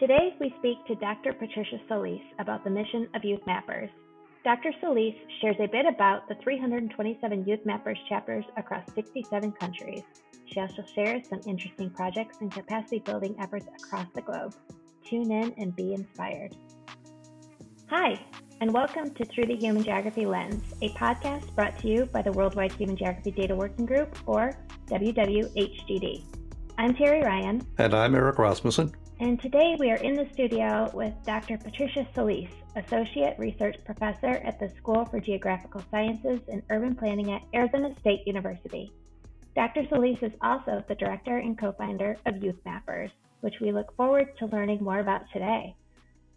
Today, we speak to Dr. Patricia Solis about the mission of Youth Mappers. Dr. Solis shares a bit about the 327 Youth Mappers chapters across 67 countries. She also shares some interesting projects and capacity building efforts across the globe. Tune in and be inspired. Hi, and welcome to Through the Human Geography Lens, a podcast brought to you by the Worldwide Human Geography Data Working Group, or WWHGD. I'm Terri Ryan. And I'm Eric Rasmussen. And today we are in the studio with Dr. Patricia Solis, Associate Research Professor at the School for Geographical Sciences and Urban Planning at Arizona State University. Dr. Solis is also the director and co founder of Youth Mappers, which we look forward to learning more about today.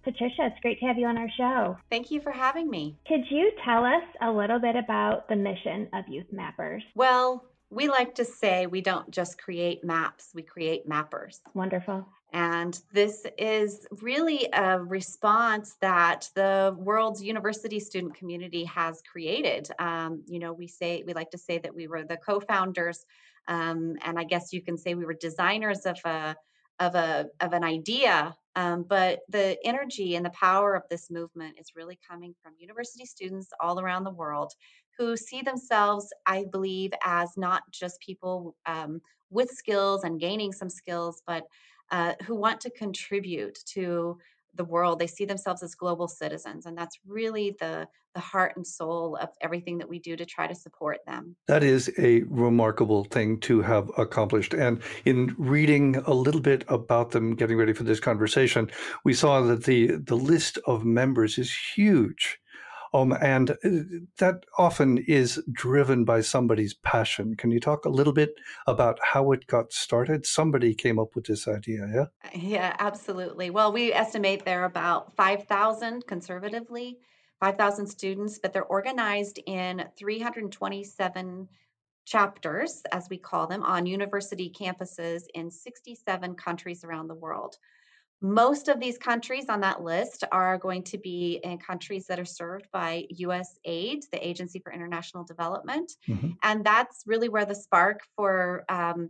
Patricia, it's great to have you on our show. Thank you for having me. Could you tell us a little bit about the mission of Youth Mappers? Well, we like to say we don't just create maps, we create mappers. Wonderful. And this is really a response that the world's university student community has created. Um, you know, we say, we like to say that we were the co founders, um, and I guess you can say we were designers of a, of a of an idea um, but the energy and the power of this movement is really coming from university students all around the world who see themselves i believe as not just people um, with skills and gaining some skills but uh, who want to contribute to the world. They see themselves as global citizens and that's really the the heart and soul of everything that we do to try to support them. That is a remarkable thing to have accomplished and in reading a little bit about them getting ready for this conversation we saw that the the list of members is huge um, and uh, that often is driven by somebody's passion. Can you talk a little bit about how it got started? Somebody came up with this idea, yeah? Yeah, absolutely. Well, we estimate there are about 5,000 conservatively, 5,000 students, but they're organized in 327 chapters, as we call them, on university campuses in 67 countries around the world. Most of these countries on that list are going to be in countries that are served by USAID, the Agency for International Development. Mm-hmm. And that's really where the spark for um,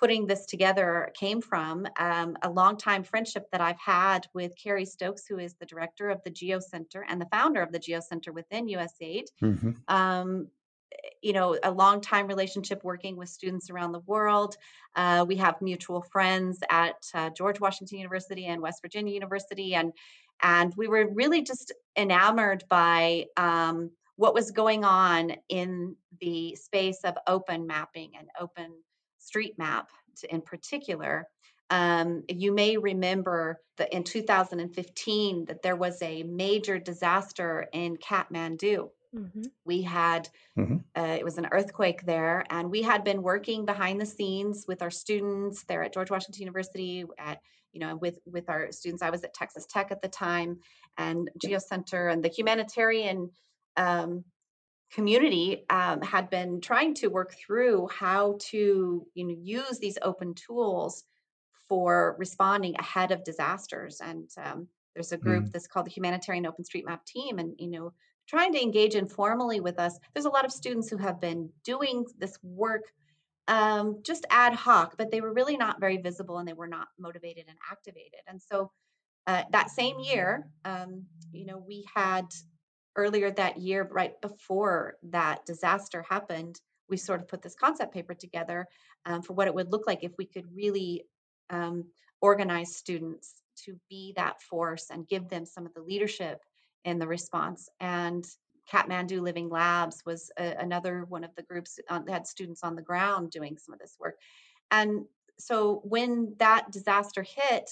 putting this together came from. Um, a long-time friendship that I've had with Carrie Stokes, who is the director of the Geo Center and the founder of the Geo Center within USAID. Mm-hmm. Um, you know a long time relationship working with students around the world. Uh, we have mutual friends at uh, george washington university and west virginia university and and we were really just enamored by um, what was going on in the space of open mapping and open street map in particular. Um, you may remember that in 2015 that there was a major disaster in kathmandu Mm-hmm. We had, mm-hmm. uh, it was an earthquake there, and we had been working behind the scenes with our students there at George Washington University, at you know, with with our students. I was at Texas Tech at the time, and Geo Center, and the humanitarian um, community um, had been trying to work through how to you know use these open tools for responding ahead of disasters and um, there's a group mm. that's called the humanitarian openstreetmap team and you know trying to engage informally with us. There's a lot of students who have been doing this work um, just ad hoc, but they were really not very visible and they were not motivated and activated. And so uh, that same year, um, you know, we had earlier that year, right before that disaster happened, we sort of put this concept paper together um, for what it would look like if we could really um, organize students to be that force and give them some of the leadership in the response. And Kathmandu Living Labs was a, another one of the groups uh, that had students on the ground doing some of this work. And so when that disaster hit,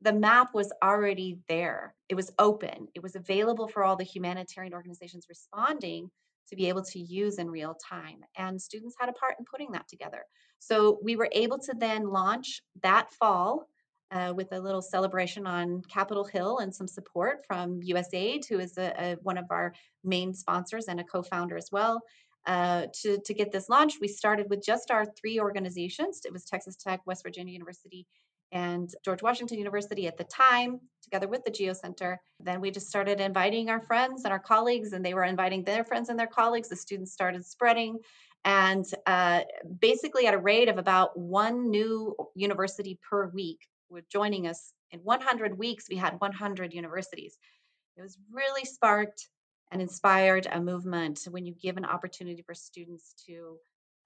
the map was already there. It was open. It was available for all the humanitarian organizations responding to be able to use in real time. And students had a part in putting that together. So we were able to then launch that fall uh, with a little celebration on Capitol Hill and some support from USAID, who is a, a, one of our main sponsors and a co-founder as well. Uh, to, to get this launched, we started with just our three organizations. It was Texas Tech, West Virginia University, and George Washington University at the time, together with the Geo Center. Then we just started inviting our friends and our colleagues, and they were inviting their friends and their colleagues. The students started spreading. And uh, basically, at a rate of about one new university per week, were joining us in 100 weeks. We had 100 universities. It was really sparked and inspired a movement when you give an opportunity for students to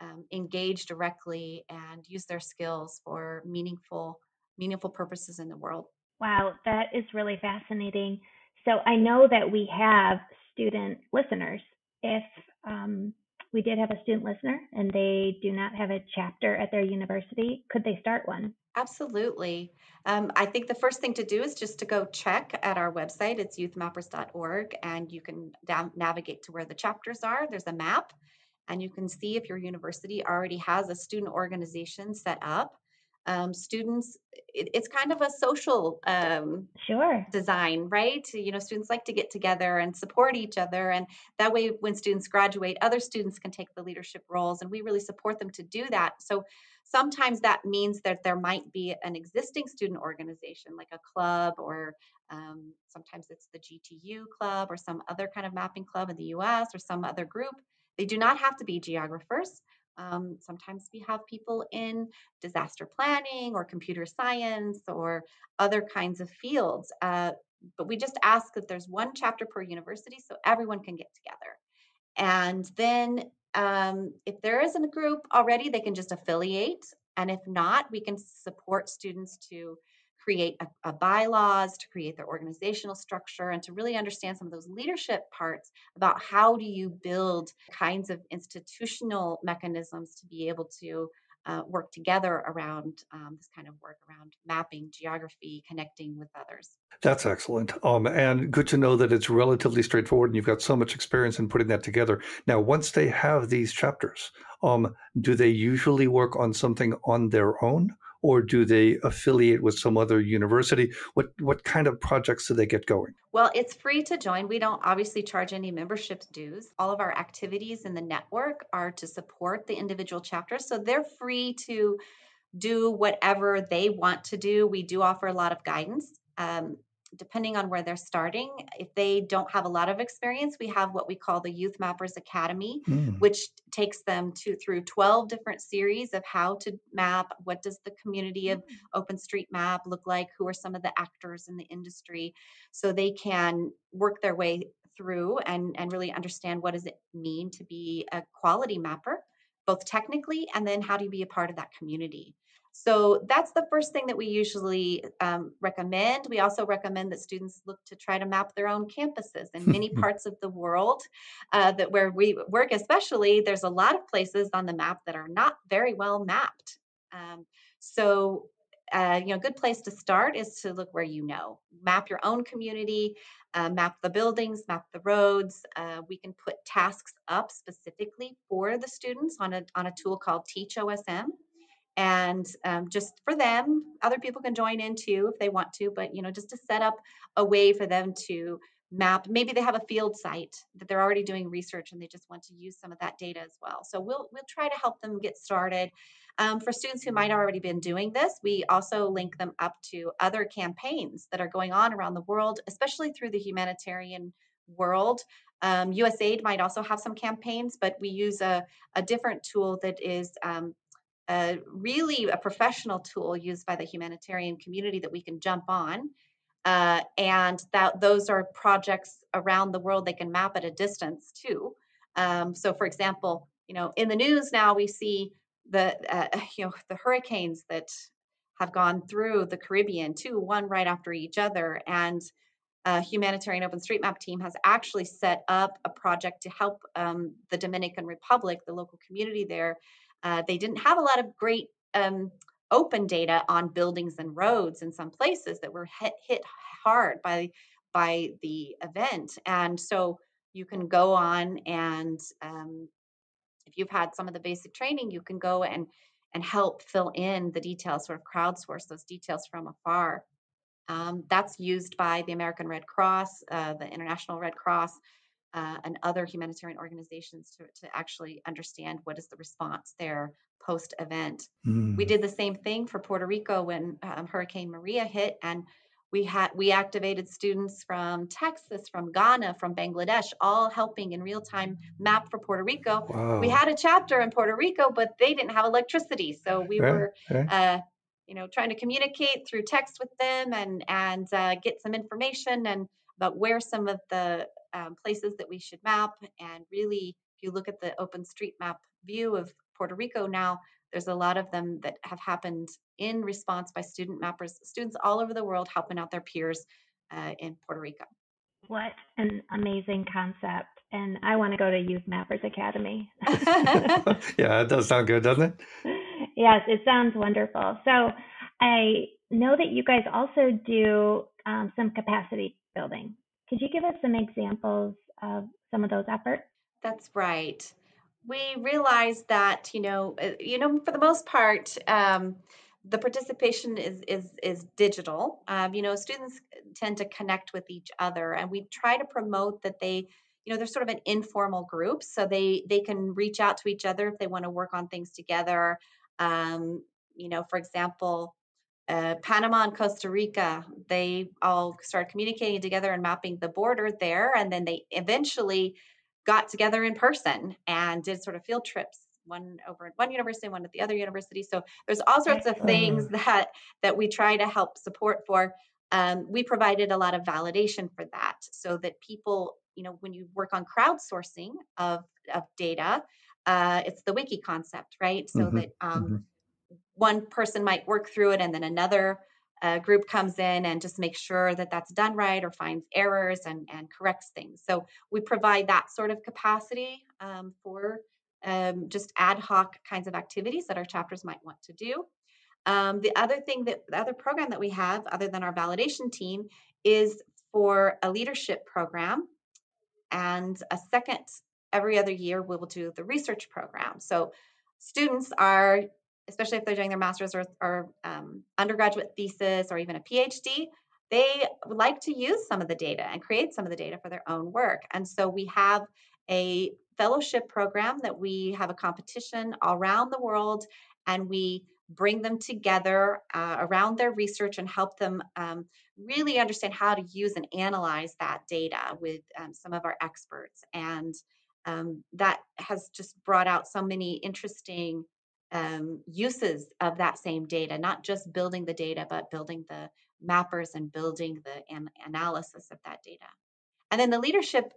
um, engage directly and use their skills for meaningful meaningful purposes in the world. Wow, that is really fascinating. So I know that we have student listeners. If um, we did have a student listener and they do not have a chapter at their university, could they start one? Absolutely. Um, I think the first thing to do is just to go check at our website. It's youthmappers.org, and you can down, navigate to where the chapters are. There's a map, and you can see if your university already has a student organization set up um, students it, it's kind of a social um, sure. design right? You know students like to get together and support each other and that way when students graduate other students can take the leadership roles and we really support them to do that. So sometimes that means that there might be an existing student organization like a club or um, sometimes it's the gtu club or some other kind of mapping club in the us or some other group. They do not have to be geographers um, sometimes we have people in disaster planning or computer science or other kinds of fields. Uh, but we just ask that there's one chapter per university so everyone can get together. And then um, if there isn't a group already, they can just affiliate. And if not, we can support students to create a, a, bylaws, to create their organizational structure, and to really understand some of those leadership parts about how do you build kinds of institutional mechanisms to be able to uh, work together around um, this kind of work around mapping geography, connecting with others. That's excellent. Um, and good to know that it's relatively straightforward and you've got so much experience in putting that together. Now, once they have these chapters, um, do they usually work on something on their own? Or do they affiliate with some other university? What what kind of projects do they get going? Well, it's free to join. We don't obviously charge any membership dues. All of our activities in the network are to support the individual chapters, so they're free to do whatever they want to do. We do offer a lot of guidance. Um, depending on where they're starting, if they don't have a lot of experience, we have what we call the Youth Mappers Academy, mm. which takes them to through 12 different series of how to map. What does the community of mm. OpenStreetMap look like? Who are some of the actors in the industry? So they can work their way through and, and really understand what does it mean to be a quality mapper, both technically and then how do you be a part of that community. So that's the first thing that we usually um, recommend. We also recommend that students look to try to map their own campuses in many parts of the world uh, that where we work, especially there's a lot of places on the map that are not very well mapped. Um, so uh, you know, a good place to start is to look where you know. Map your own community, uh, map the buildings, map the roads. Uh, we can put tasks up specifically for the students on a on a tool called Teach OSM and um, just for them other people can join in too if they want to but you know just to set up a way for them to map maybe they have a field site that they're already doing research and they just want to use some of that data as well. So we'll we'll try to help them get started. Um, for students who might already been doing this we also link them up to other campaigns that are going on around the world especially through the humanitarian world. Um, usaid might also have some campaigns but we use a, a different tool that is um, a really a professional tool used by the humanitarian community that we can jump on. Uh, and that those are projects around the world they can map at a distance too. Um, so, for example, you know, in the news now we see the uh, you know the hurricanes that have gone through the Caribbean, two one right after each other, and a humanitarian OpenStreetMap team has actually set up a project to help um, the Dominican Republic, the local community there, uh, they didn't have a lot of great um, open data on buildings and roads in some places that were hit, hit hard by by the event, and so you can go on and um, if you've had some of the basic training, you can go and and help fill in the details, sort of crowdsource those details from afar. Um, that's used by the American Red Cross, uh, the International Red Cross, uh, and other humanitarian organizations to, to actually understand what is the response there post event. Mm. We did the same thing for Puerto Rico when um, Hurricane Maria hit, and we had we activated students from Texas, from Ghana, from Bangladesh, all helping in real time map for Puerto Rico. Wow. We had a chapter in Puerto Rico, but they didn't have electricity, so we were. Uh, you know, trying to communicate through text with them and and uh, get some information and about where some of the um, places that we should map. And really, if you look at the OpenStreetMap view of Puerto Rico now, there's a lot of them that have happened in response by student mappers, students all over the world helping out their peers uh, in Puerto Rico. What an amazing concept. And I want to go to Youth Mappers Academy. yeah, it does sound good, doesn't it? Yes, it sounds wonderful. So I know that you guys also do um, some capacity building. Could you give us some examples of some of those efforts? That's right. We realized that, you know, uh, you know, for the most part, um, the participation is is is digital. Um, you know, students tend to connect with each other, and we try to promote that they, you know, they're sort of an informal group, so they they can reach out to each other if they want to work on things together. Um, you know, for example, uh, Panama and Costa Rica, they all started communicating together and mapping the border there, and then they eventually got together in person and did sort of field trips one over at one university, one at the other university. So there's all sorts of things that that we try to help support for. Um, we provided a lot of validation for that, so that people, you know, when you work on crowdsourcing of of data, uh, it's the wiki concept, right? So mm-hmm. that um, mm-hmm. One person might work through it, and then another uh, group comes in and just makes sure that that's done right or finds errors and and corrects things. So we provide that sort of capacity um, for um, just ad hoc kinds of activities that our chapters might want to do. Um, the other thing that the other program that we have, other than our validation team, is for a leadership program. And a second, every other year, we will do the research program. So students are, especially if they're doing their master's or, or um, undergraduate thesis or even a PhD, they like to use some of the data and create some of the data for their own work. And so we have a fellowship program that we have a competition all around the world and we bring them together uh, around their research and help them um, really understand how to use and analyze that data with um, some of our experts. And um, that has just brought out so many interesting um, uses of that same data, not just building the data, but building the mappers and building the an- analysis of that data. And then the leadership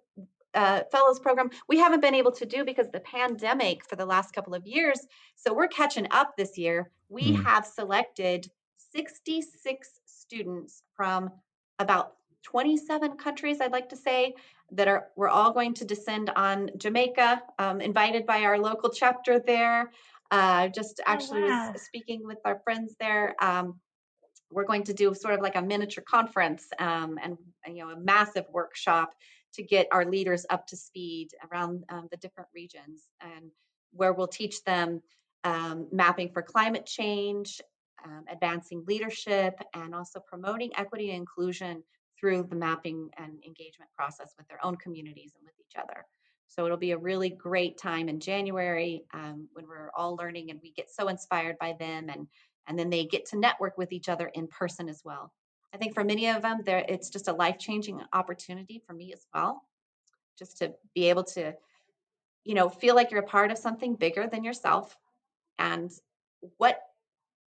uh, fellows program we haven't been able to do because the pandemic for the last couple of years. So we're catching up this year. We mm. have selected 66 students from about 27 countries, I'd like to say, that are we're all going to descend on Jamaica, um, invited by our local chapter there. Uh, just oh, actually oh, wow. was speaking with our friends there. Um, we're going to do sort of like a miniature conference um, and you know a massive workshop to get our leaders up to speed around um, the different regions and where we'll teach them um, mapping for climate change, um, advancing leadership, and also promoting equity and inclusion through the mapping and engagement process with their own communities and with each other. So it'll be a really great time in January um, when we're all learning and we get so inspired by them and and then they get to network with each other in person as well. I think for many of them, there it's just a life changing opportunity for me as well, just to be able to, you know, feel like you're a part of something bigger than yourself, and what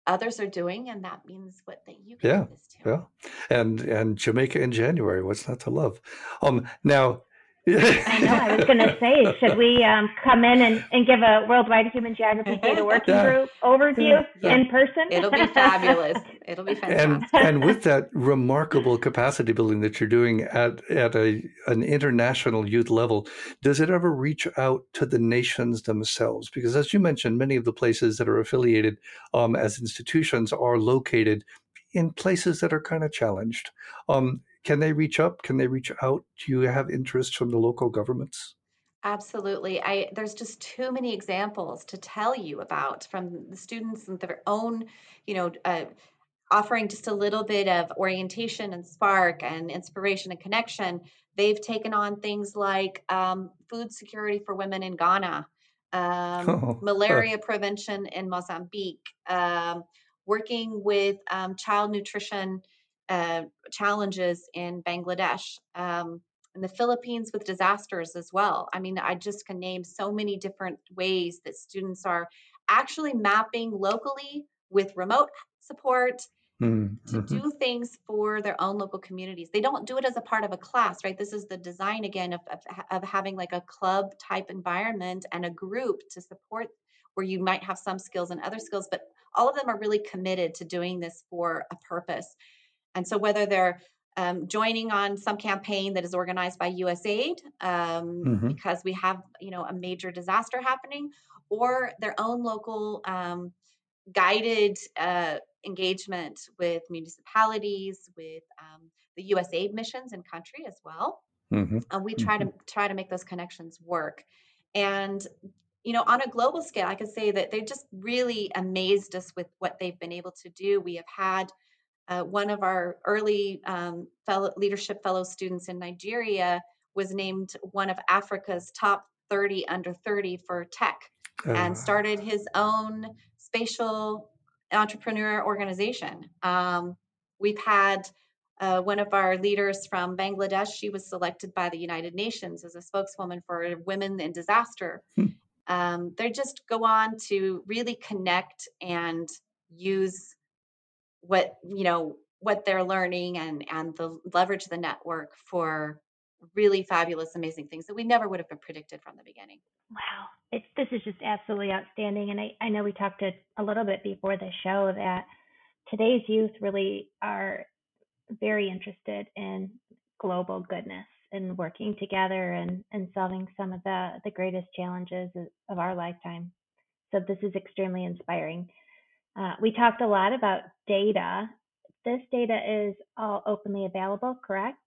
others are doing, and that means what that you can do. yeah, yeah, and and Jamaica in January. What's not to love? Um, now I know. I was going to say, should we um, come in and, and give a worldwide human geography data working yeah. group overview yeah. in person? It'll be fabulous. It'll be fantastic. And, and with that remarkable capacity building that you're doing at at a an international youth level, does it ever reach out to the nations themselves? Because as you mentioned, many of the places that are affiliated um, as institutions are located in places that are kind of challenged. Um, can they reach up? Can they reach out? Do you have interest from the local governments? Absolutely. I there's just too many examples to tell you about from the students and their own, you know, uh, offering just a little bit of orientation and spark and inspiration and connection. They've taken on things like um, food security for women in Ghana, um, oh, malaria prevention in Mozambique, um, working with um, child nutrition uh, challenges in Bangladesh, um, in the Philippines with disasters as well. I mean, I just can name so many different ways that students are actually mapping locally with remote support, Mm, to mhm. do things for their own local communities. They don't do it as a part of a class, right? This is the design again of, of, of having like a club type environment and a group to support where you might have some skills and other skills, but all of them are really committed to doing this for a purpose. And so whether they're um, joining on some campaign that is organized by USAID um, Mhm. because we have you know a major disaster happening, or their own local um, guided uh, engagement with municipalities, with um, the USAID missions in country as well. Mhm. And we try Mhm. to try to make those connections work. And you know, on a global scale, I could say that they just really amazed us with what they've been able to do. We have had uh, one of our early um, fellow, leadership fellow students in Nigeria was named one of Africa's top 30 under 30 for tech and Uh, started his own spatial entrepreneur organization. Um, we've had uh, one of our leaders from Bangladesh, she was selected by the United Nations as a spokeswoman for women in disaster. Hmm. Um, they just go on to really connect and use what you know what they're learning and and the leverage the network for really fabulous amazing things that we never would have been predicted from the beginning Wow. It's this is just absolutely outstanding. And I, I know we talked a, a little bit before the show that today's youth really are very interested in global goodness and working together and, and solving some of the, the greatest challenges of- our lifetime. So this is extremely inspiring. Uh, we talked a lot about data. This data is all openly available, correct?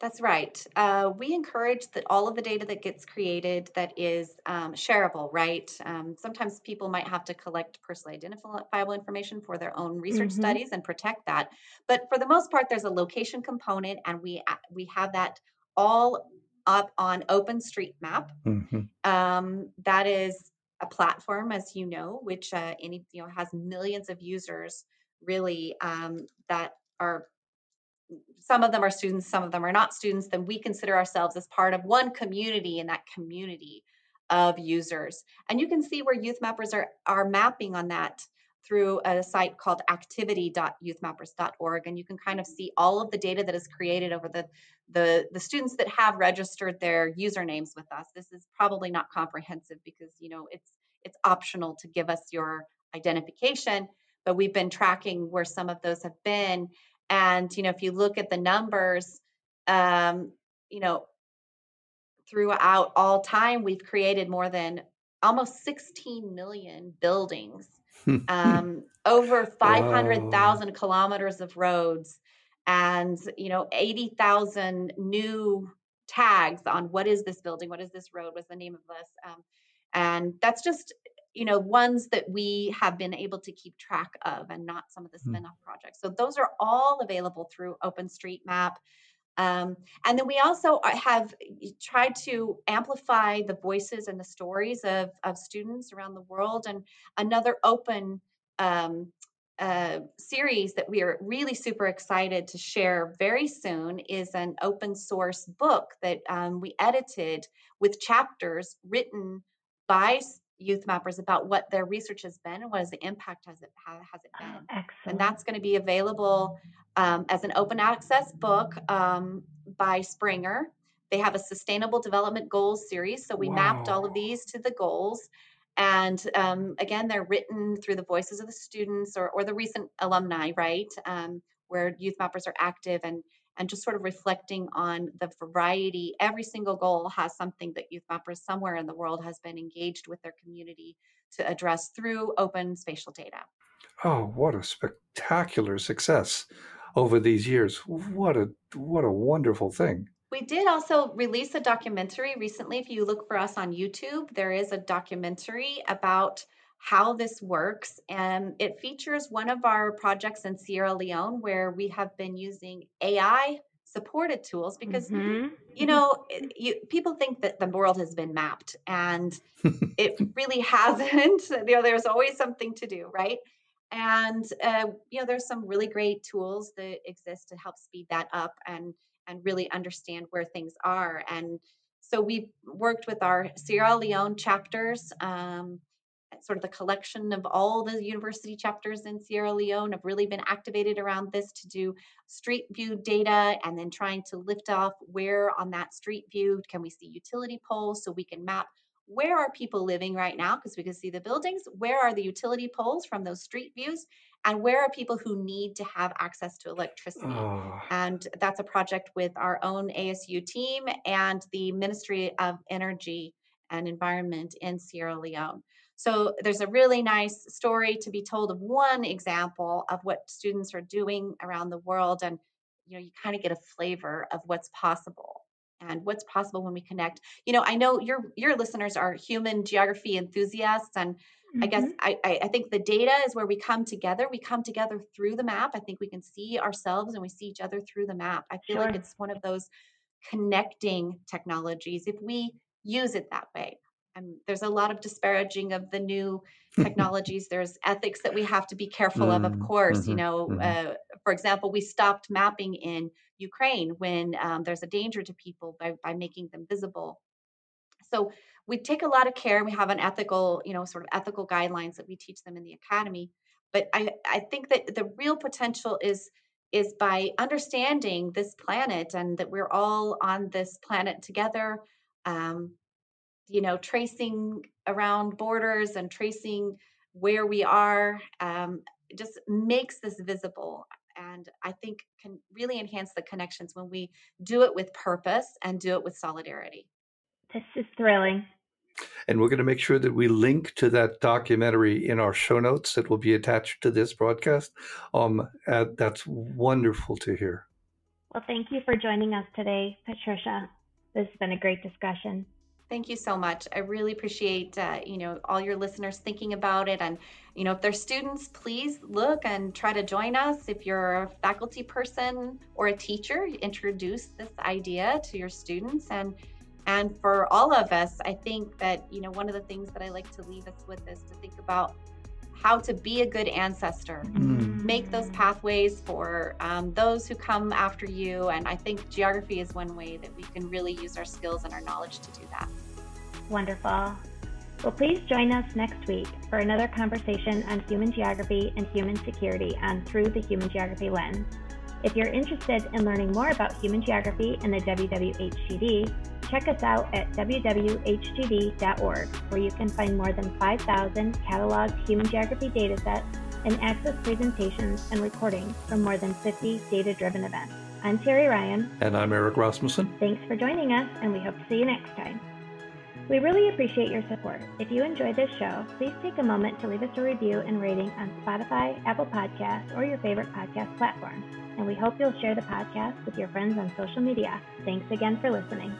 that's right uh, we encourage that all of the data that gets created that is um, shareable right um, sometimes people might have to collect personally identifiable information for their own research Mm-hmm. studies and protect that but for the most part there's a location component and we we have that all up on openstreetmap mhm. um, that is a platform, as you know, which uh, any you know has millions of users really um, that are some of them are students, some of them are not students. Then we consider ourselves as part of one community in that community of users. And you can see where youth mappers are are mapping on that through a site called activity.youthmappers.org and you can kind of see all of the data that is created over the the the students that have registered their usernames with us this is probably not comprehensive because you know it's it's optional to give us your identification but we've been tracking where some of those have been and you know if you look at the numbers um you know throughout all time we've created more than almost 16 million buildings um, over 500,000 kilometers of roads and you know 80,000 new tags on what is this building what is this road what's the name of this um, and that's just you know ones that we have been able to keep track of and not some of the Hmm. spin-off projects so those are all available through openstreetmap um, and then we also uh, have tried to amplify the voices and the stories of, of students around the world. And another open um, uh, series that we are really super excited to share very soon is an open source book that um, we edited with chapters written by youth mappers about what their research has been and what is the impact has it how has it been excellent. and that's going to be available um, as an open access book um, by Springer. They have a Sustainable Development Goals series. So we mapped all of these to the goals. And um, again, they're written through the voices of the students or, or the recent alumni, right? Um, where youth mappers are active and and just sort of reflecting on the variety. Every single goal has something that youth mappers somewhere in the world has been engaged with their community to address through open spatial data. Oh, what a spectacular success over these years. What a what a wonderful thing. We did also release a documentary recently. If you look for us on YouTube, there is a documentary about how this works. And it features one of our projects in Sierra Leone where we have been using AI supported tools because Mhm. you know you, people think that the world has been mapped and it really hasn't you know there's always something to do right and uh, you know there's some really great tools that exist to help speed that up and and really understand where things are and so we've worked with our sierra leone chapters um, sort of the collection of all the university chapters in Sierra Leone have really been activated around this to do street view data and then trying to lift off where on that street view can we see utility poles so we can map where are people living right now because we can see the buildings where are the utility poles from those street views and where are people who need to have access to electricity oh. and that's a project with our own asu team and the ministry of energy and environment in sierra leone so there's a really nice story to be told of one example of what students are doing around the world and you know you kind of get a flavor of what's possible and what's possible when we connect. You know, I know your your listeners are human geography enthusiasts and mm-hmm. I guess mm-hmm. I, I think the data is where we come together. We come together through the map. I think we can see ourselves and we see each other through the map. I feel sure. like it's one of those connecting technologies if we use it that way and there's a lot of disparaging of the new technologies there's ethics that we have to be careful mm, of of mm, course mm-hmm, you know mm-hmm. uh, for example we stopped mapping in ukraine when um, there's a danger to people by, by making them visible so we take a lot of care we have an ethical you know sort of ethical guidelines that we teach them in the academy but i i think that the real potential is is by understanding this planet and that we're all on this planet together um, you know, tracing around borders and tracing where we are um, just makes this visible and I think can really enhance the connections when we do it with purpose and do it with solidarity. This is thrilling. And we're going to make sure that we link to that documentary in our show notes that will be attached to this broadcast. Um, uh, that's wonderful to hear. Well, thank you for joining us today, Patricia. This has been a great discussion. Thank you so much. I really appreciate uh, you know all your listeners thinking about it, and you know if they're students, please look and try to join us. If you're a faculty person or a teacher, introduce this idea to your students, and and for all of us, I think that you know one of the things that I like to leave us with is to think about how to be a good ancestor. Mm. Make those pathways for um, those who come after you. And I think geography is one way that we can really use our skills and our knowledge to do that. Wonderful. Well, please join us next week for another conversation on human geography and human security on Through the Human Geography Lens. If you're interested in learning more about human geography and the WWHGD, check us out at www.hgd.org, where you can find more than 5,000 cataloged human geography datasets and access presentations and recordings from more than 50 data driven events. I'm Terri Ryan. And I'm Eric Rasmussen. Thanks for joining us, and we hope to see you next time. We really appreciate your support. If you enjoyed this show, please take a moment to leave us a review and rating on Spotify, Apple Podcasts, or your favorite podcast platform. And we hope you'll share the podcast with your friends on social media. Thanks again for listening.